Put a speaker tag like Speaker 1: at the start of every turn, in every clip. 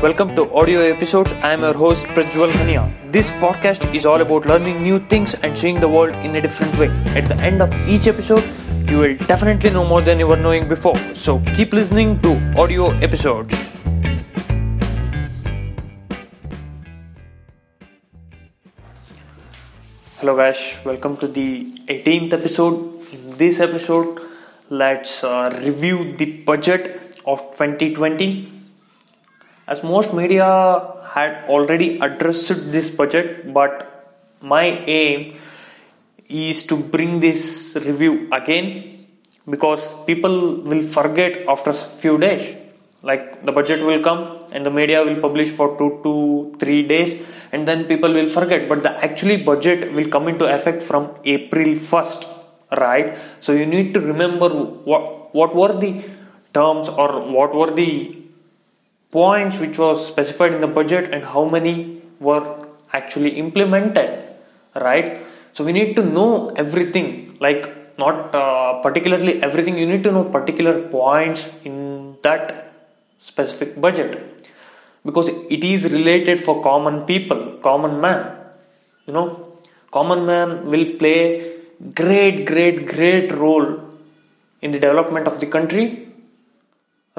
Speaker 1: Welcome to Audio Episodes. I am your host Prajwal Khania. This podcast is all about learning new things and seeing the world in a different way. At the end of each episode, you will definitely know more than you were knowing before. So keep listening to Audio Episodes. Hello guys, welcome to the 18th episode. In this episode, let's uh, review the budget of 2020 as most media had already addressed this budget but my aim is to bring this review again because people will forget after a few days. Like the budget will come and the media will publish for 2 to 3 days and then people will forget. But the actually budget will come into effect from april 1st right? So you need to remember what what were the terms or what were the points which was specified in the budget and how many were actually implemented right? So we need to know everything like not uh, particularly everything you need to know particular points in that specific budget. Because it is related for common people common man you know? Common man will play great great great role in the development of the country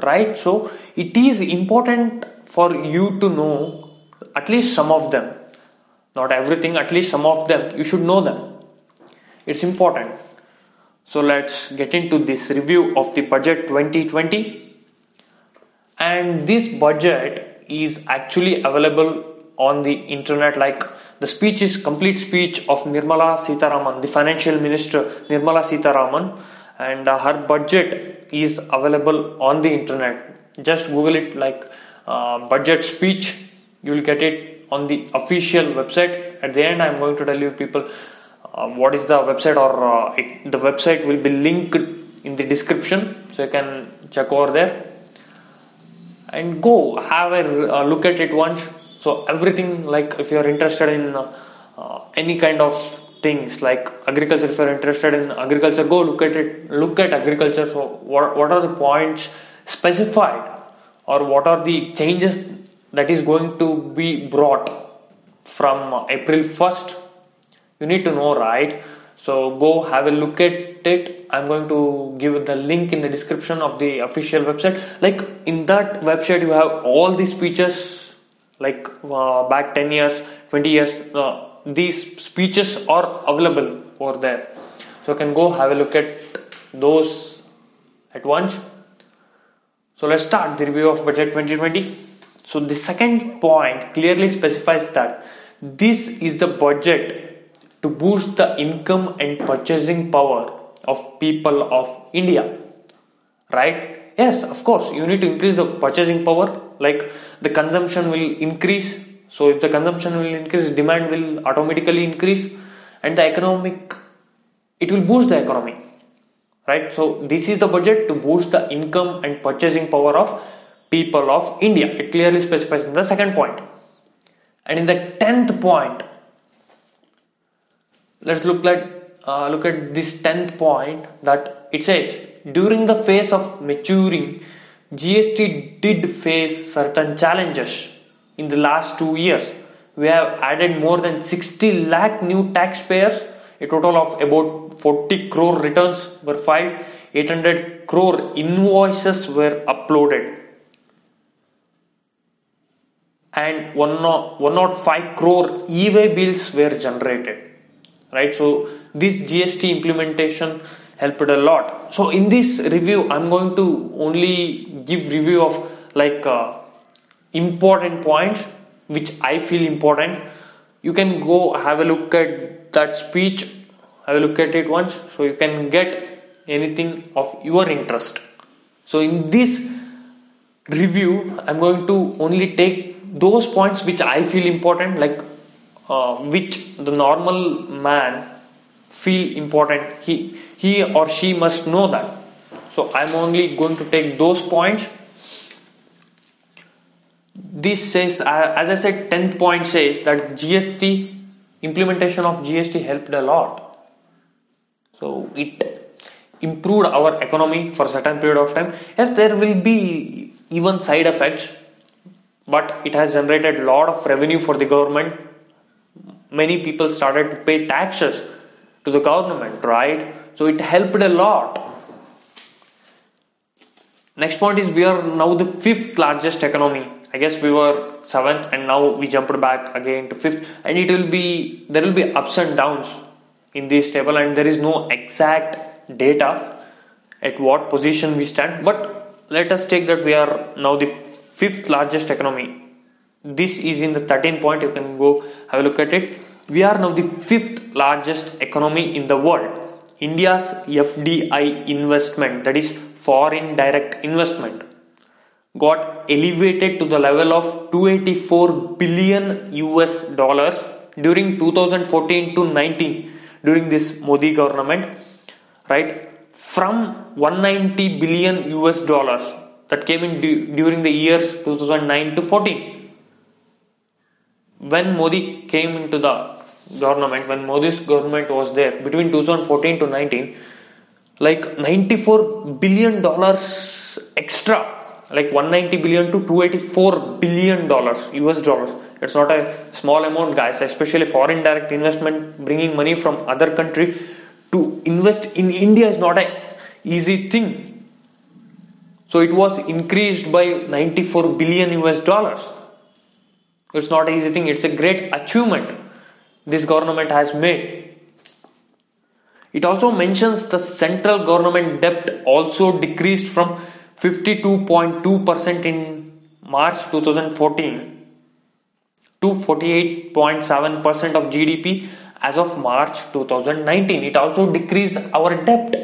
Speaker 1: right? So it is important for you to know at least some of them. Not everything at least some of them. You should know them. It's important. So let's get into this review of the budget 2020 and this budget is actually available on the internet like the speech is complete speech of Nirmala Sitharaman the financial minister Nirmala Sitharaman and her budget is available on the internet. Just google it like uh, budget speech. You will get it on the official website. At the end i'm going to tell you people uh, what is the website or uh, it, the website will be linked in the description so you can check over there. And go have a uh, look at it once. So everything like if you are interested in uh, any kind of things like agriculture if you're interested in agriculture go look at it look at agriculture. So what, what are the points specified or what are the changes that is going to be brought from april 1st you need to know right? So go have a look at it. I'm going to give the link in the description of the official website. Like in that website you have all these features like uh, back 10 years 20 years uh, these speeches are available over there. So you can go have a look at those at once. So let's start the review of budget 2020 so the second point clearly specifies that this is the budget to boost the income and purchasing power of people of india. Right? Yes of course you need to increase the purchasing power like the consumption will increase so if the consumption will increase, demand will automatically increase, and the economic it will boost the economy. Right? So this is the budget to boost the income and purchasing power of people of India. It clearly specifies in the second point. And in the tenth point, let's look at uh, look at this tenth point that it says during the phase of maturing, GST did face certain challenges in the last two years. We have added more than 60 lakh new taxpayers. A total of about 40 crore returns were filed. 800 crore invoices were uploaded. And 105 crore e-way bills were generated. Right? So, this GST implementation helped a lot. So, in this review, I'm going to only give review of like uh, important points which I feel important. You can go have a look at that speech, have a look at it once, so you can get anything of your interest. So, in this review, I'm going to only take those points which I feel important, like uh, which the normal man feel important. He he or she must know that. So, I'm only going to take those points this says uh, as i said 10th point says that gst implementation of gst helped a lot so it improved our economy for a certain period of time yes there will be even side effects but it has generated a lot of revenue for the government. Many people started to pay taxes to the government, right? So it helped a lot. Next point is we are now the fifth largest economy. I guess we were seventh and now we jumped back again to fifth. And it will be there will be ups and downs in this table, and there is no exact data at what position we stand. But let us take that we are now the fifth largest economy. This is in the 13 point. You can go have a look at it. We are now the fifth largest economy in the world. India's FDI investment, that is foreign direct investment, got elevated to the level of 284 billion US dollars during 2014 to 19 during this Modi government, right? From 190 billion US dollars that came in du- during the years 2009 to 14. When Modi came into the government, when Modi's government was there between 2014 to 19, like 94 billion dollars extra, like 190 billion to 284 billion dollars US dollars it's not a small amount, guys, especially foreign direct investment bringing money from other country to invest in India is not a easy thing. So it was increased by 94 billion US dollars. It's not an easy thing, it's a great achievement this government has made. It also mentions the central government debt also decreased from 52.2% in March 2014 to 48.7% of GDP as of March 2019. It also decreased our debt.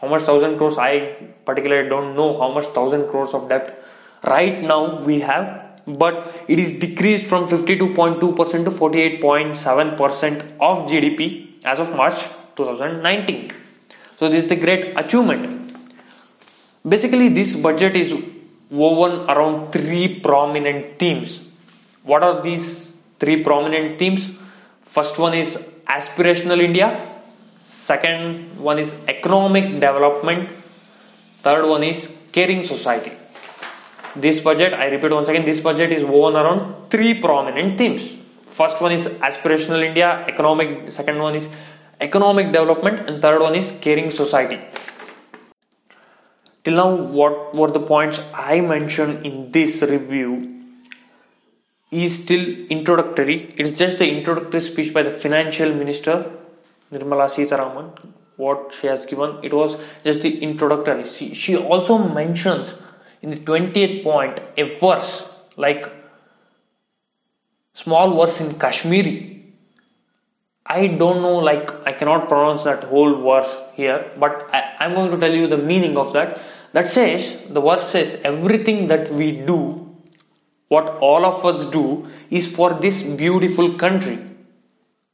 Speaker 1: How much thousand crores? I particularly don't know how much thousand crores of debt right now we have, but it is decreased from 52.2% to 48.7% of GDP as of March 2019. So, this is the great achievement. Basically, this budget is woven around three prominent themes what are these three prominent themes? First one is aspirational India, second one is economic development, third one is caring society. This budget, I repeat once again, this budget is woven around three prominent themes. First one is aspirational India, economic, second one is economic development, and third one is caring society. Till now, what were the points I mentioned in this review is still introductory. It's just the introductory speech by the financial minister Nirmala Sitharaman. What she has given, it was just the introductory. She, she also mentions in the 20th point a verse like small verse in Kashmiri. I don't know, like, I cannot pronounce that whole verse here, but I, I'm going to tell you the meaning of that. That says, the verse says, everything that we do what all of us do is for this beautiful country.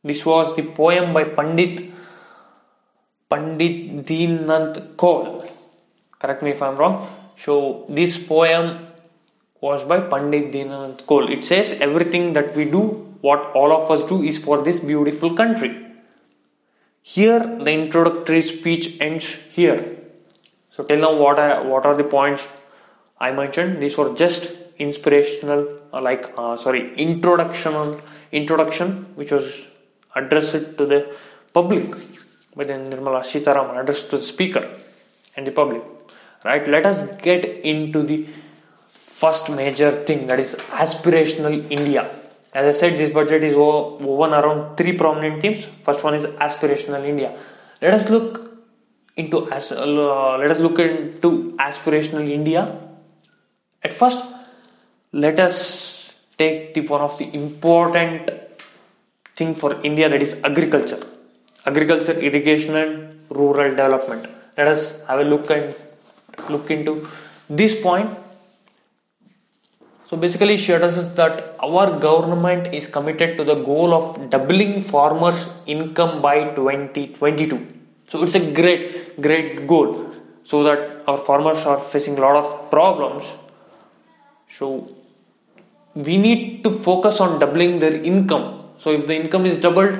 Speaker 1: This was the poem by Pandit Pandit Deenanath Kaul. Correct me if I'm wrong. So this poem was by Pandit Deenanath Kaul. It says everything that we do, what all of us do, is for this beautiful country. Here the introductory speech ends here. So tell now what are what are the points I mentioned. These were just inspirational uh, like uh, sorry introduction introduction which was addressed to the public by the Nirmala Sitharaman addressed to the speaker and the public. Right? Let us get into the first major thing that is aspirational India. As I said this budget is woven around three prominent themes. First one is aspirational India. Let us look into uh, let us look into aspirational India at first let us take the one of the important thing for India that is agriculture. Agriculture, irrigation, and rural development. Let us have a look and look into this point. So basically, she addresses that our government is committed to the goal of doubling farmers' income by 2022. So it's a great, great goal. So that our farmers are facing a lot of problems. So we need to focus on doubling their income. So, if the income is doubled,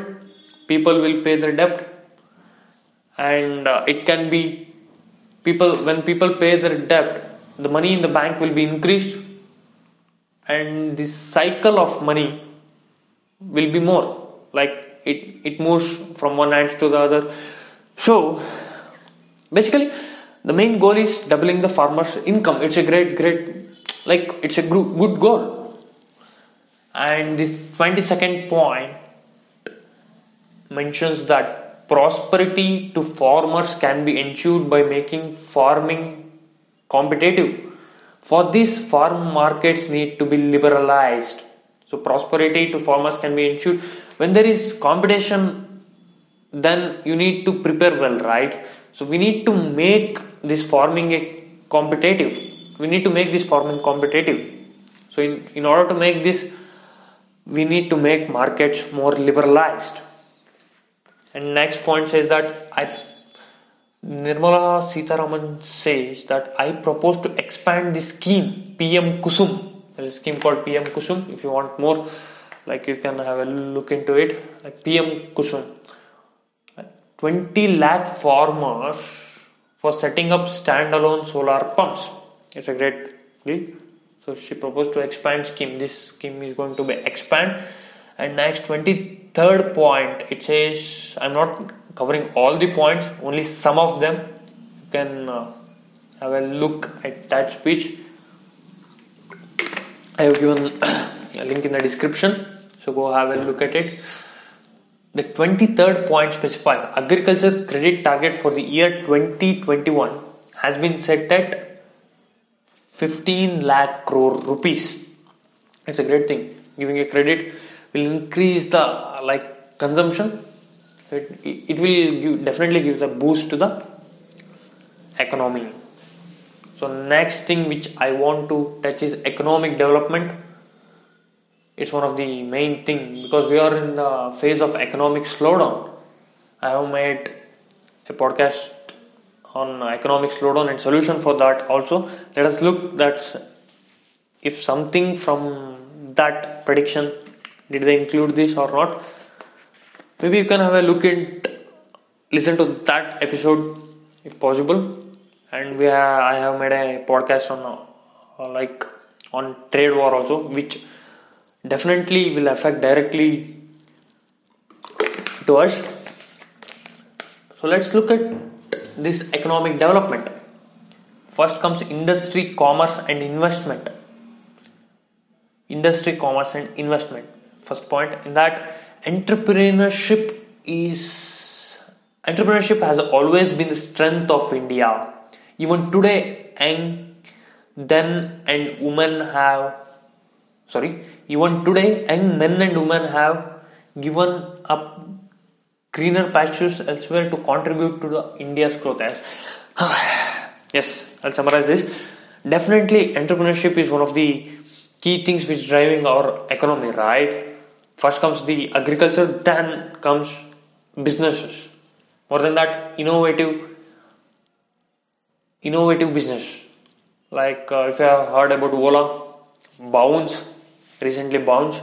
Speaker 1: people will pay their debt, and uh, it can be people when people pay their debt, the money in the bank will be increased, and this cycle of money will be more like it it moves from one hand to the other so basically the main goal is doubling the farmers income. It's a great great like it's a good goal. And this 22nd point mentions that prosperity to farmers can be ensured by making farming competitive. For this farm markets need to be liberalized. So prosperity to farmers can be ensured. When there is competition then you need to prepare well right? So we need to make this farming a competitive. We need to make this farming competitive. So in, in order to make this we need to make markets more liberalized. And next point says that i nirmala sitharaman says that i propose to expand the scheme pm kusum. There is a scheme called pm kusum. If you want more like you can have a look into it. Like pm kusum 20 lakh farmers for setting up standalone solar pumps. It's a great deal. So she proposed to expand scheme. This scheme is going to be expand. And next 23rd point it says i'm not covering all the points only some of them. You can uh, have a look at that speech. I have given a link in the description so go have a look at it the 23rd point specifies agriculture credit target for the year 2021 has been set at 15 lakh crore rupees. It's a great thing. Giving a credit will increase the uh, like consumption. It, it will give, definitely give the boost to the economy. So next thing which i want to touch is economic development it's one of the main thing because we are in the phase of economic slowdown. I have made a podcast on economic slowdown and solution for that also. Let us look that if something from that prediction did they include this or not? Maybe you can have a look at listen to that episode if possible. And we have, i have made a podcast on uh, like on trade war also which definitely will affect directly to us. So let's look at this economic development. First comes industry commerce and investment. Industry commerce and investment. First point in that entrepreneurship is entrepreneurship has always been the strength of india. Even today young then and women have sorry. Even today young men and women have given up greener pastures elsewhere to contribute to the india's growth. As yes i'll summarize this. Definitely entrepreneurship is one of the key things which is driving our economy right? First comes the agriculture then comes businesses. More than that innovative innovative business. Like uh, if you have heard about ola bounce recently bounced.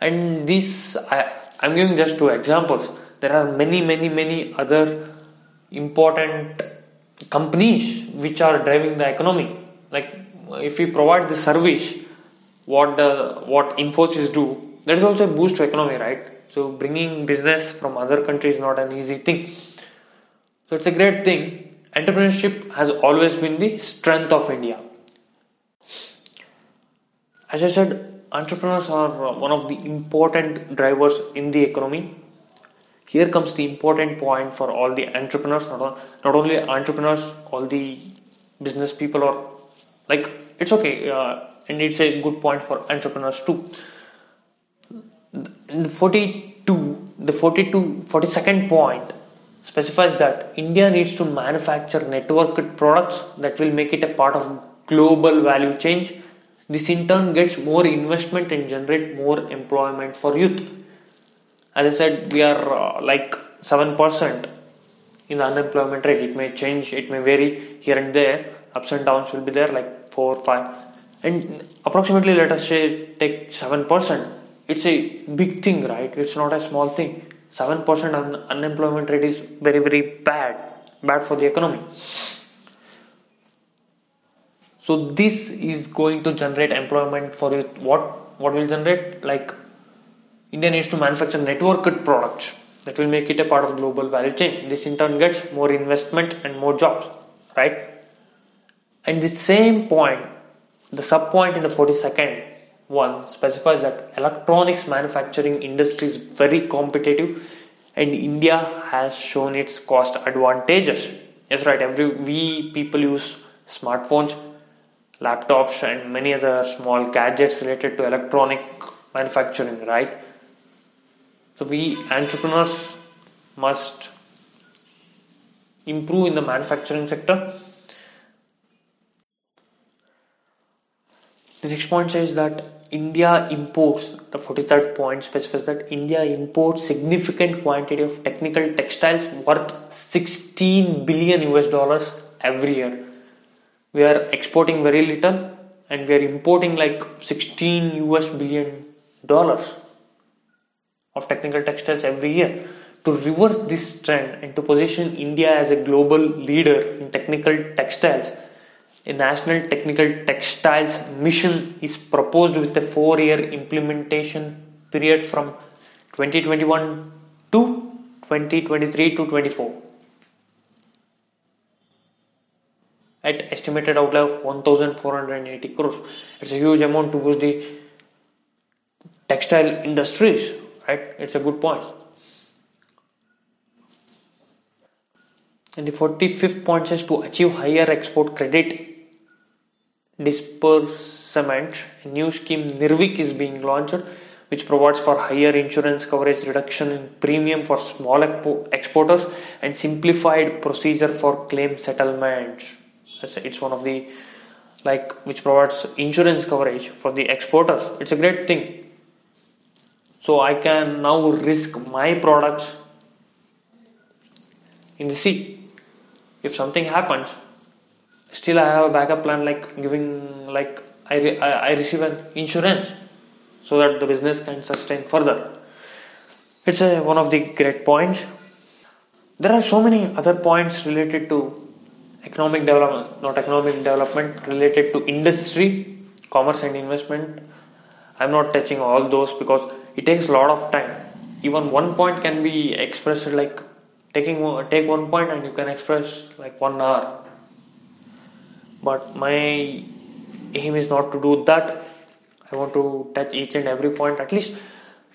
Speaker 1: and these I, i'm giving just two examples. There are many many many other important companies which are driving the economy. Like if we provide the service what the what infosys do that is also a boost to economy right? So bringing business from other countries is not an easy thing. So it's a great thing. Entrepreneurship has always been the strength of india. As i said entrepreneurs are one of the important drivers in the economy. Here comes the important point for all the entrepreneurs. Not, not only entrepreneurs all the business people or like it's okay uh, and it's a good point for entrepreneurs too. The 42 the 42 42nd point specifies that india needs to manufacture networked products that will make it a part of global value chain this in turn gets more investment and generate more employment for youth. As i said we are uh, like 7% in the unemployment rate. It may change it may vary here and there. Ups and downs will be there like 4 5 and approximately let us say take 7% it's a big thing right? It's not a small thing. 7% un- unemployment rate is very very bad bad for the economy So this is going to generate employment for you What what will generate? Like India needs to manufacture networked products that will make it a part of global value chain. This in turn gets more investment and more jobs, right? And the same point, the sub point in the 42nd one specifies that electronics manufacturing industry is very competitive and India has shown its cost advantages. that's right. Every we people use smartphones, laptops, and many other small gadgets related to electronic manufacturing, right? So we entrepreneurs must improve in the manufacturing sector. The next point says that India imports, the 43rd point specifies that India imports significant quantity of technical textiles worth 16 billion US dollars every year. We are exporting very little and we are importing like 16 US billion dollars of technical textiles every year. To reverse this trend and to position India as a global leader in technical textiles, a national technical textiles mission is proposed with a four year implementation period from 2021 to 2023 to 24 at estimated outlay of 1480 crores. It's a huge amount to boost the textile industries right? It's a good point. and the 45th point says to achieve higher export credit disbursement a new scheme nirvik is being launched which provides for higher insurance coverage reduction in premium for small exporters and simplified procedure for claim settlements it's one of the like which provides insurance coverage for the exporters it's a great thing so I can now risk my products in the sea. If something happens, still I have a backup plan like giving like I, re- I receive an insurance so that the business can sustain further. It's a, one of the great points. There are so many other points related to economic development, not economic development, related to industry, commerce, and investment. I'm not touching all those because it takes a lot of time. Even one point can be expressed like taking take one point and you can express like one hour. But my aim is not to do that. I want to touch each and every point. At least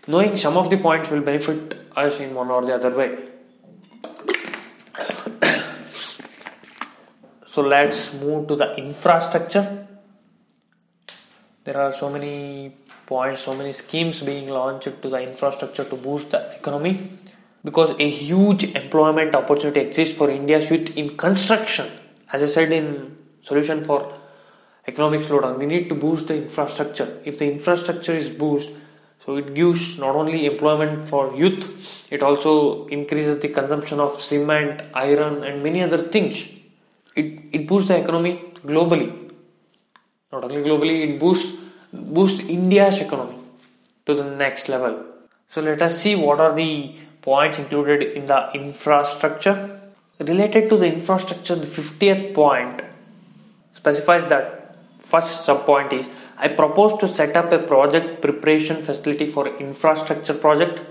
Speaker 1: knowing some of the points will benefit us in one or the other way so let's move to the infrastructure there are so many points, so many schemes being launched to the infrastructure to boost the economy because a huge employment opportunity exists for India's youth in construction. As I said in solution for economic slowdown, we need to boost the infrastructure. If the infrastructure is boosted, so it gives not only employment for youth, it also increases the consumption of cement, iron, and many other things. It, it boosts the economy globally. Not only globally, it boosts boost India's economy to the next level. So let us see what are the points included in the infrastructure. Related to the infrastructure, the 50th point specifies that first sub point is I propose to set up a project preparation facility for infrastructure project.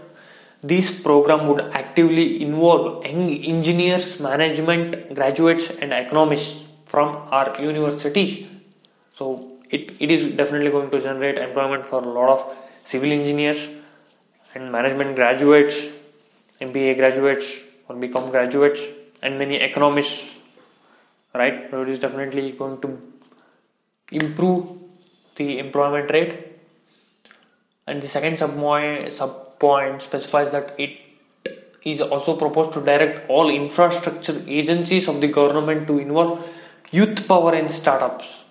Speaker 1: This program would actively involve engineers, management, graduates, and economists from our universities. So it, it is definitely going to generate employment for a lot of civil engineers and management graduates, MBA graduates or BCom graduates, and many economists. Right, so it is definitely going to improve the employment rate. And the second sub point specifies that it is also proposed to direct all infrastructure agencies of the government to involve youth power in startups.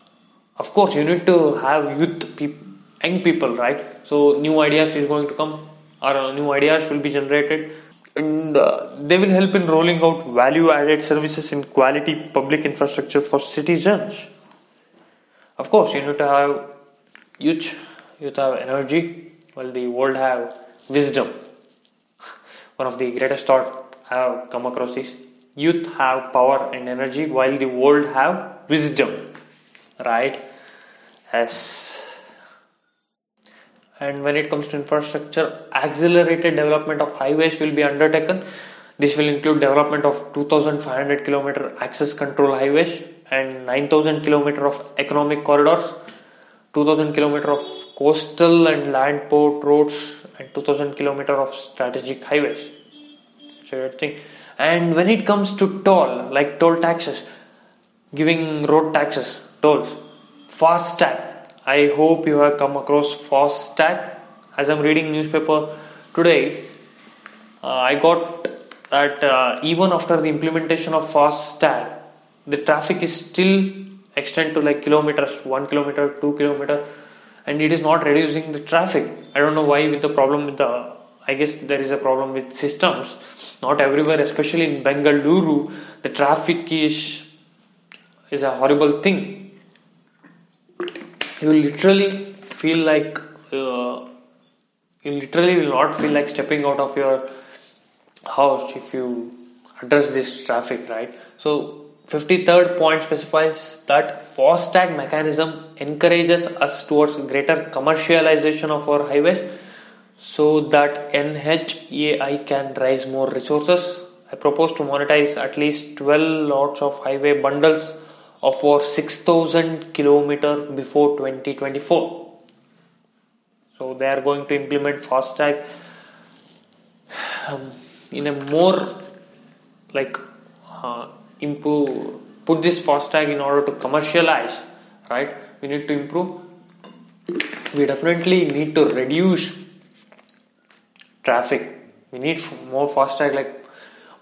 Speaker 1: Of course you need to have youth people young people right? So new ideas is going to come or uh, new ideas will be generated. And uh, they will help in rolling out value added services in quality public infrastructure for citizens. Of course you need to have youth you have energy while the world have wisdom one of the greatest thought i have come across is youth have power and energy while the world have wisdom right? Yes. And when it comes to infrastructure, accelerated development of highways will be undertaken. This will include development of 2,500 kilometer access control highways and 9,000 kilometer of economic corridors, 2,000 kilometer of coastal and land port roads, and 2,000 kilometer of strategic highways. It's a great thing. And when it comes to toll, like toll taxes, giving road taxes, tolls, FASTag. I hope you have come across FASTag. As I'm reading newspaper today, uh, I got that uh, even after the implementation of FASTag, the traffic is still extend to like kilometers, one kilometer, two kilometer, and it is not reducing the traffic. I don't know why with the problem with the. I guess there is a problem with systems. Not everywhere, especially in Bengaluru, the traffic is is a horrible thing you literally feel like uh, you literally will not feel like stepping out of your house if you address this traffic right so 53rd point specifies that FASTag mechanism encourages us towards greater commercialization of our highways so that NHAI can raise more resources. I propose to monetize at least 12 lots of highway bundles of over 6000 kilometer before 2024 so they are going to implement FASTag um, in a more like uh, improve put this FASTag in order to commercialize right we need to improve we definitely need to reduce traffic we need more FASTag like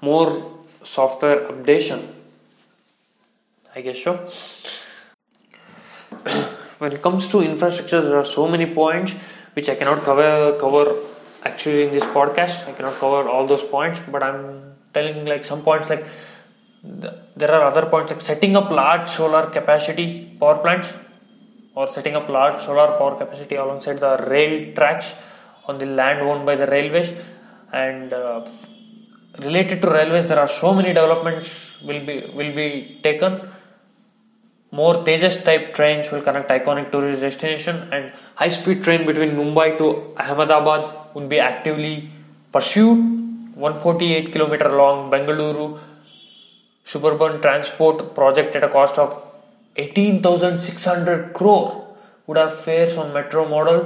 Speaker 1: more software updation I guess so. when it comes to infrastructure, there are so many points which I cannot cover cover actually in this podcast. I cannot cover all those points, but I'm telling like some points like there are other points like setting up large solar capacity power plants or setting up large solar power capacity alongside the rail tracks on the land owned by the railways and uh, related to railways there are so many developments will be will be taken more Tejas type trains will connect iconic tourist destination and high speed train between Mumbai to Ahmedabad would be actively pursued. 148 kilometer long Bengaluru suburban transport project at a cost of 18,600 crore would have fares on metro model.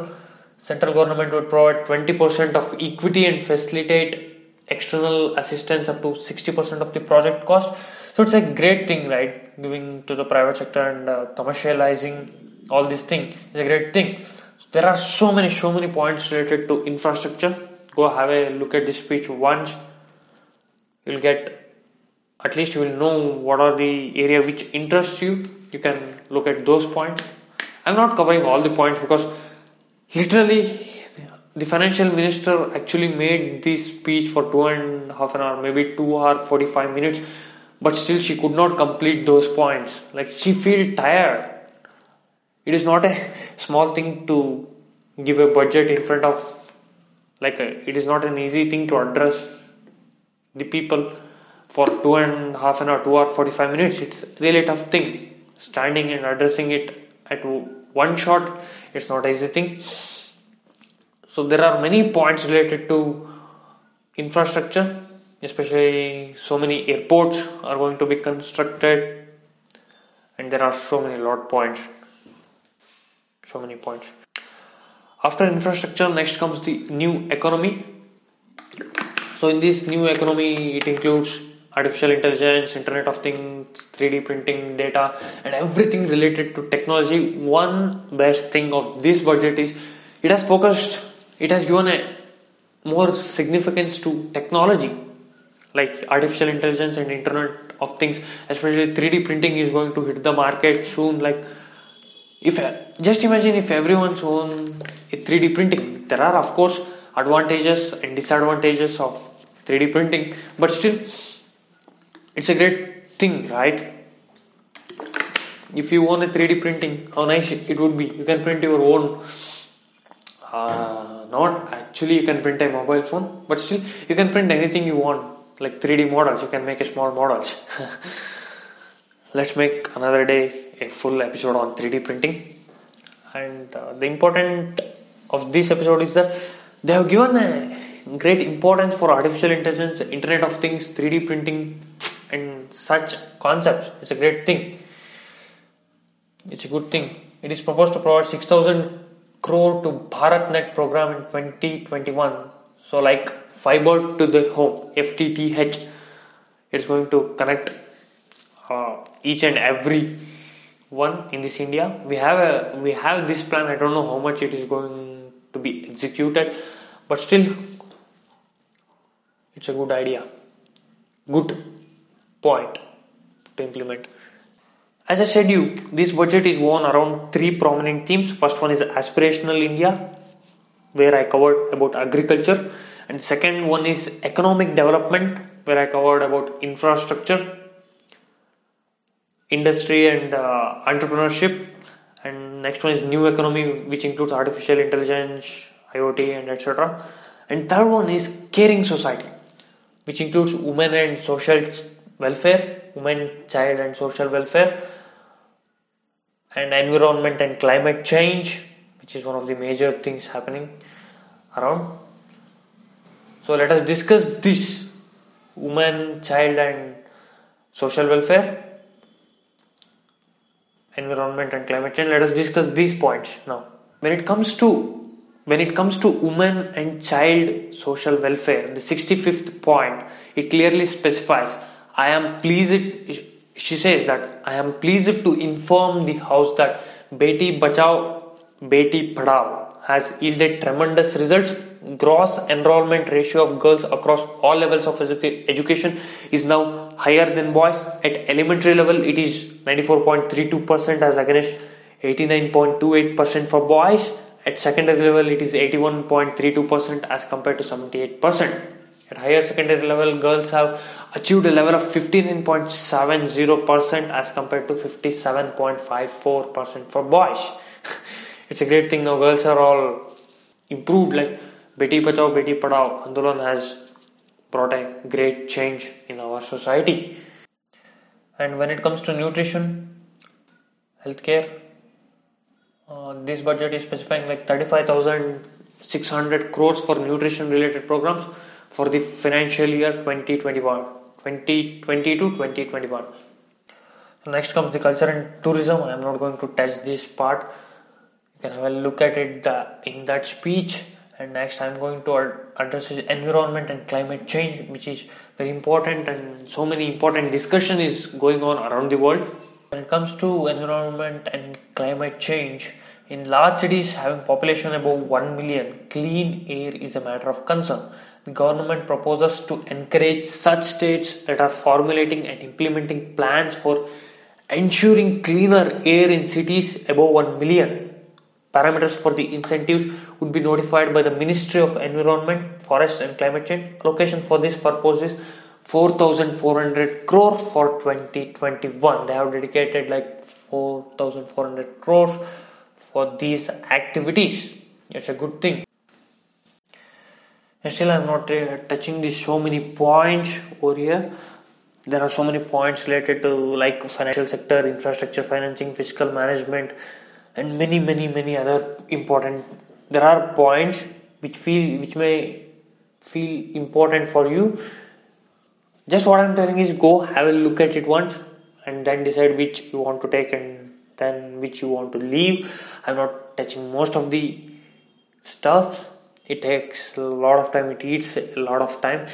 Speaker 1: Central government would provide 20% of equity and facilitate external assistance up to 60% of the project cost so it's a great thing, right? Giving to the private sector and uh, commercializing all these things is a great thing. There are so many, so many points related to infrastructure. Go have a look at this speech once. You'll get at least you will know what are the area which interests you. You can look at those points. I'm not covering all the points because literally the financial minister actually made this speech for two and half an hour, maybe two hour forty five minutes but still she could not complete those points like she feel tired it is not a small thing to give a budget in front of like a, it is not an easy thing to address the people for two and half an hour two hour 45 minutes it's really tough thing. Standing and addressing it at one shot it's not easy thing. So there are many points related to infrastructure especially so many airports are going to be constructed and there are so many lot points. So many points. After infrastructure next comes the new economy. So in this new economy it includes artificial intelligence internet of things 3d printing data and everything related to technology. One best thing of this budget is it has focused it has given a more significance to technology like artificial intelligence and internet of things. Especially 3d printing is going to hit the market soon. Like if just imagine if everyone's own a 3d printing. There are of course advantages and disadvantages of 3d printing but still it's a great thing right if you want a 3d printing how nice it would be you can print your own uh, not actually you can print a mobile phone but still you can print anything you want like 3D models. You can make a small models. Let's make another day a full episode on 3D printing. And uh, the important of this episode is that they have given a great importance for artificial intelligence, Internet of Things, 3D printing, and such concepts. It's a great thing. It's a good thing. It is proposed to provide 6,000 crore to BharatNet program in 2021. So, like fiber to the home, FTTH, it's going to connect uh, each and every one in this India. We have a we have this plan. I don't know how much it is going to be executed, but still, it's a good idea. Good point to implement. As I said you, this budget is won around three prominent themes. First one is aspirational India, where I covered about agriculture, and second one is economic development, where I covered about infrastructure, industry, and uh, entrepreneurship. And next one is new economy, which includes artificial intelligence, IoT, and etc. And third one is caring society, which includes women and social welfare, women, child, and social welfare, and environment and climate change, which is one of the major things happening around. So let us discuss this women, child, and social welfare, environment, and climate change. Let us discuss these points now. When it comes to when it comes to women and child social welfare, the 65th point, it clearly specifies I am pleased, she says that I am pleased to inform the House that Beti Bachao, Beti Padhao has yielded tremendous results. Gross enrollment ratio of girls across all levels of edu- education is now higher than boys. At elementary level, it is 94.32% as against 89.28% for boys. At secondary level, it is 81.32% as compared to 78%. At higher secondary level, girls have achieved a level of 59.70% as compared to 57.54% for boys. it's a great thing now, girls are all improved. Like Beti Bachao, Beti Padhao Andolan has brought a great change in our society. And when it comes to nutrition, healthcare, uh, this budget is specifying like 35,600 crores for nutrition related programs for the financial year 2021 2020 to 2021 next comes the culture and tourism. I am not going to touch this part. You can have a look at it in that speech. And next i'm going to address environment and climate change which is very important and so many important discussion is going on around the world. When it comes to environment and climate change in large cities having population above 1 million clean air is a matter of concern government proposes to encourage such states that are formulating and implementing plans for ensuring cleaner air in cities above 1 million. Parameters for the incentives would be notified by the Ministry of Environment, Forest and Climate Change. Allocation for this purpose is 4,400 crore for 2021. They have dedicated like 4,400 crores for these activities. It's a good thing and still i'm not uh, touching these so many points over here. There are so many points related to like financial sector infrastructure financing fiscal management and many many many other important there are points which feel which may feel important for you. Just what i'm telling is go have a look at it once and then decide which you want to take and then which you want to leave. I'm not touching most of the stuff it takes a lot of time. It eats a lot of time.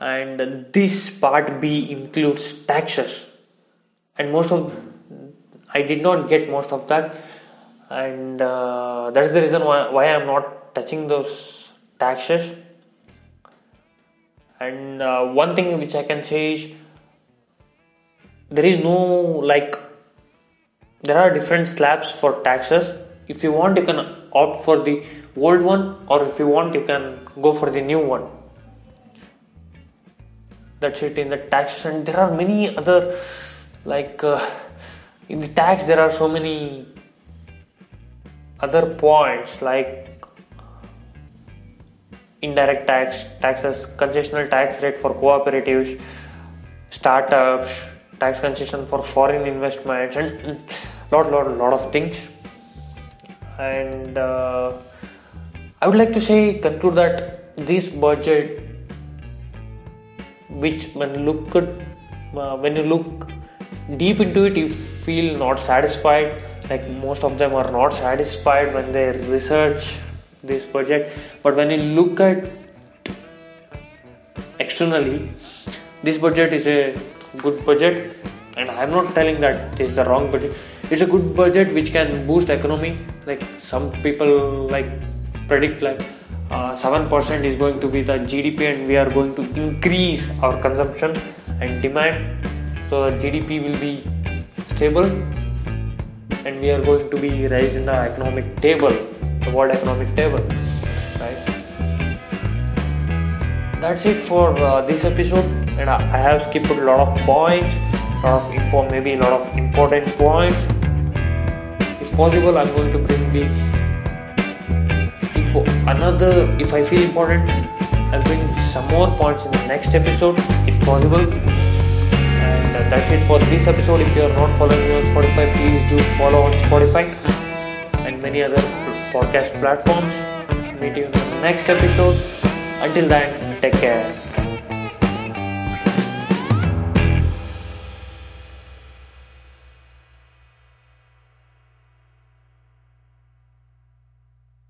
Speaker 1: And this part b includes taxes. And most of i did not get most of that. And uh, that's the reason why, why i'm not touching those taxes. And uh, one thing which i can say is there is no like there are different slabs for taxes. If you want you can opt for the old one or if you want you can go for the new one. That's it. In the tax and there are many other like uh, in the tax there are so many other points like indirect tax taxes concessional tax rate for cooperatives startups tax concession for foreign investments and lot lot lot of things. And uh, i would like to say conclude that this budget which when look at uh, when you look deep into it you feel not satisfied. Like most of them are not satisfied when they research this budget but when you look at externally this budget is a good budget. And i'm not telling that is the wrong budget. It's a good budget which can boost economy. Like some people like predict like uh, 7% is going to be the gdp and we are going to increase our consumption and demand. So the gdp will be stable and we are going to be raised in the economic table the world economic table right? That's it for uh, this episode and I, I have skipped a lot of points lot of info maybe a lot of important points. If possible i'm going to bring the another if i feel important i'll bring some more points in the next episode if possible. And uh, that's it for this episode. If you are not following me on spotify please do follow on spotify and many other podcast platforms. Meet you in the next episode. Until then take care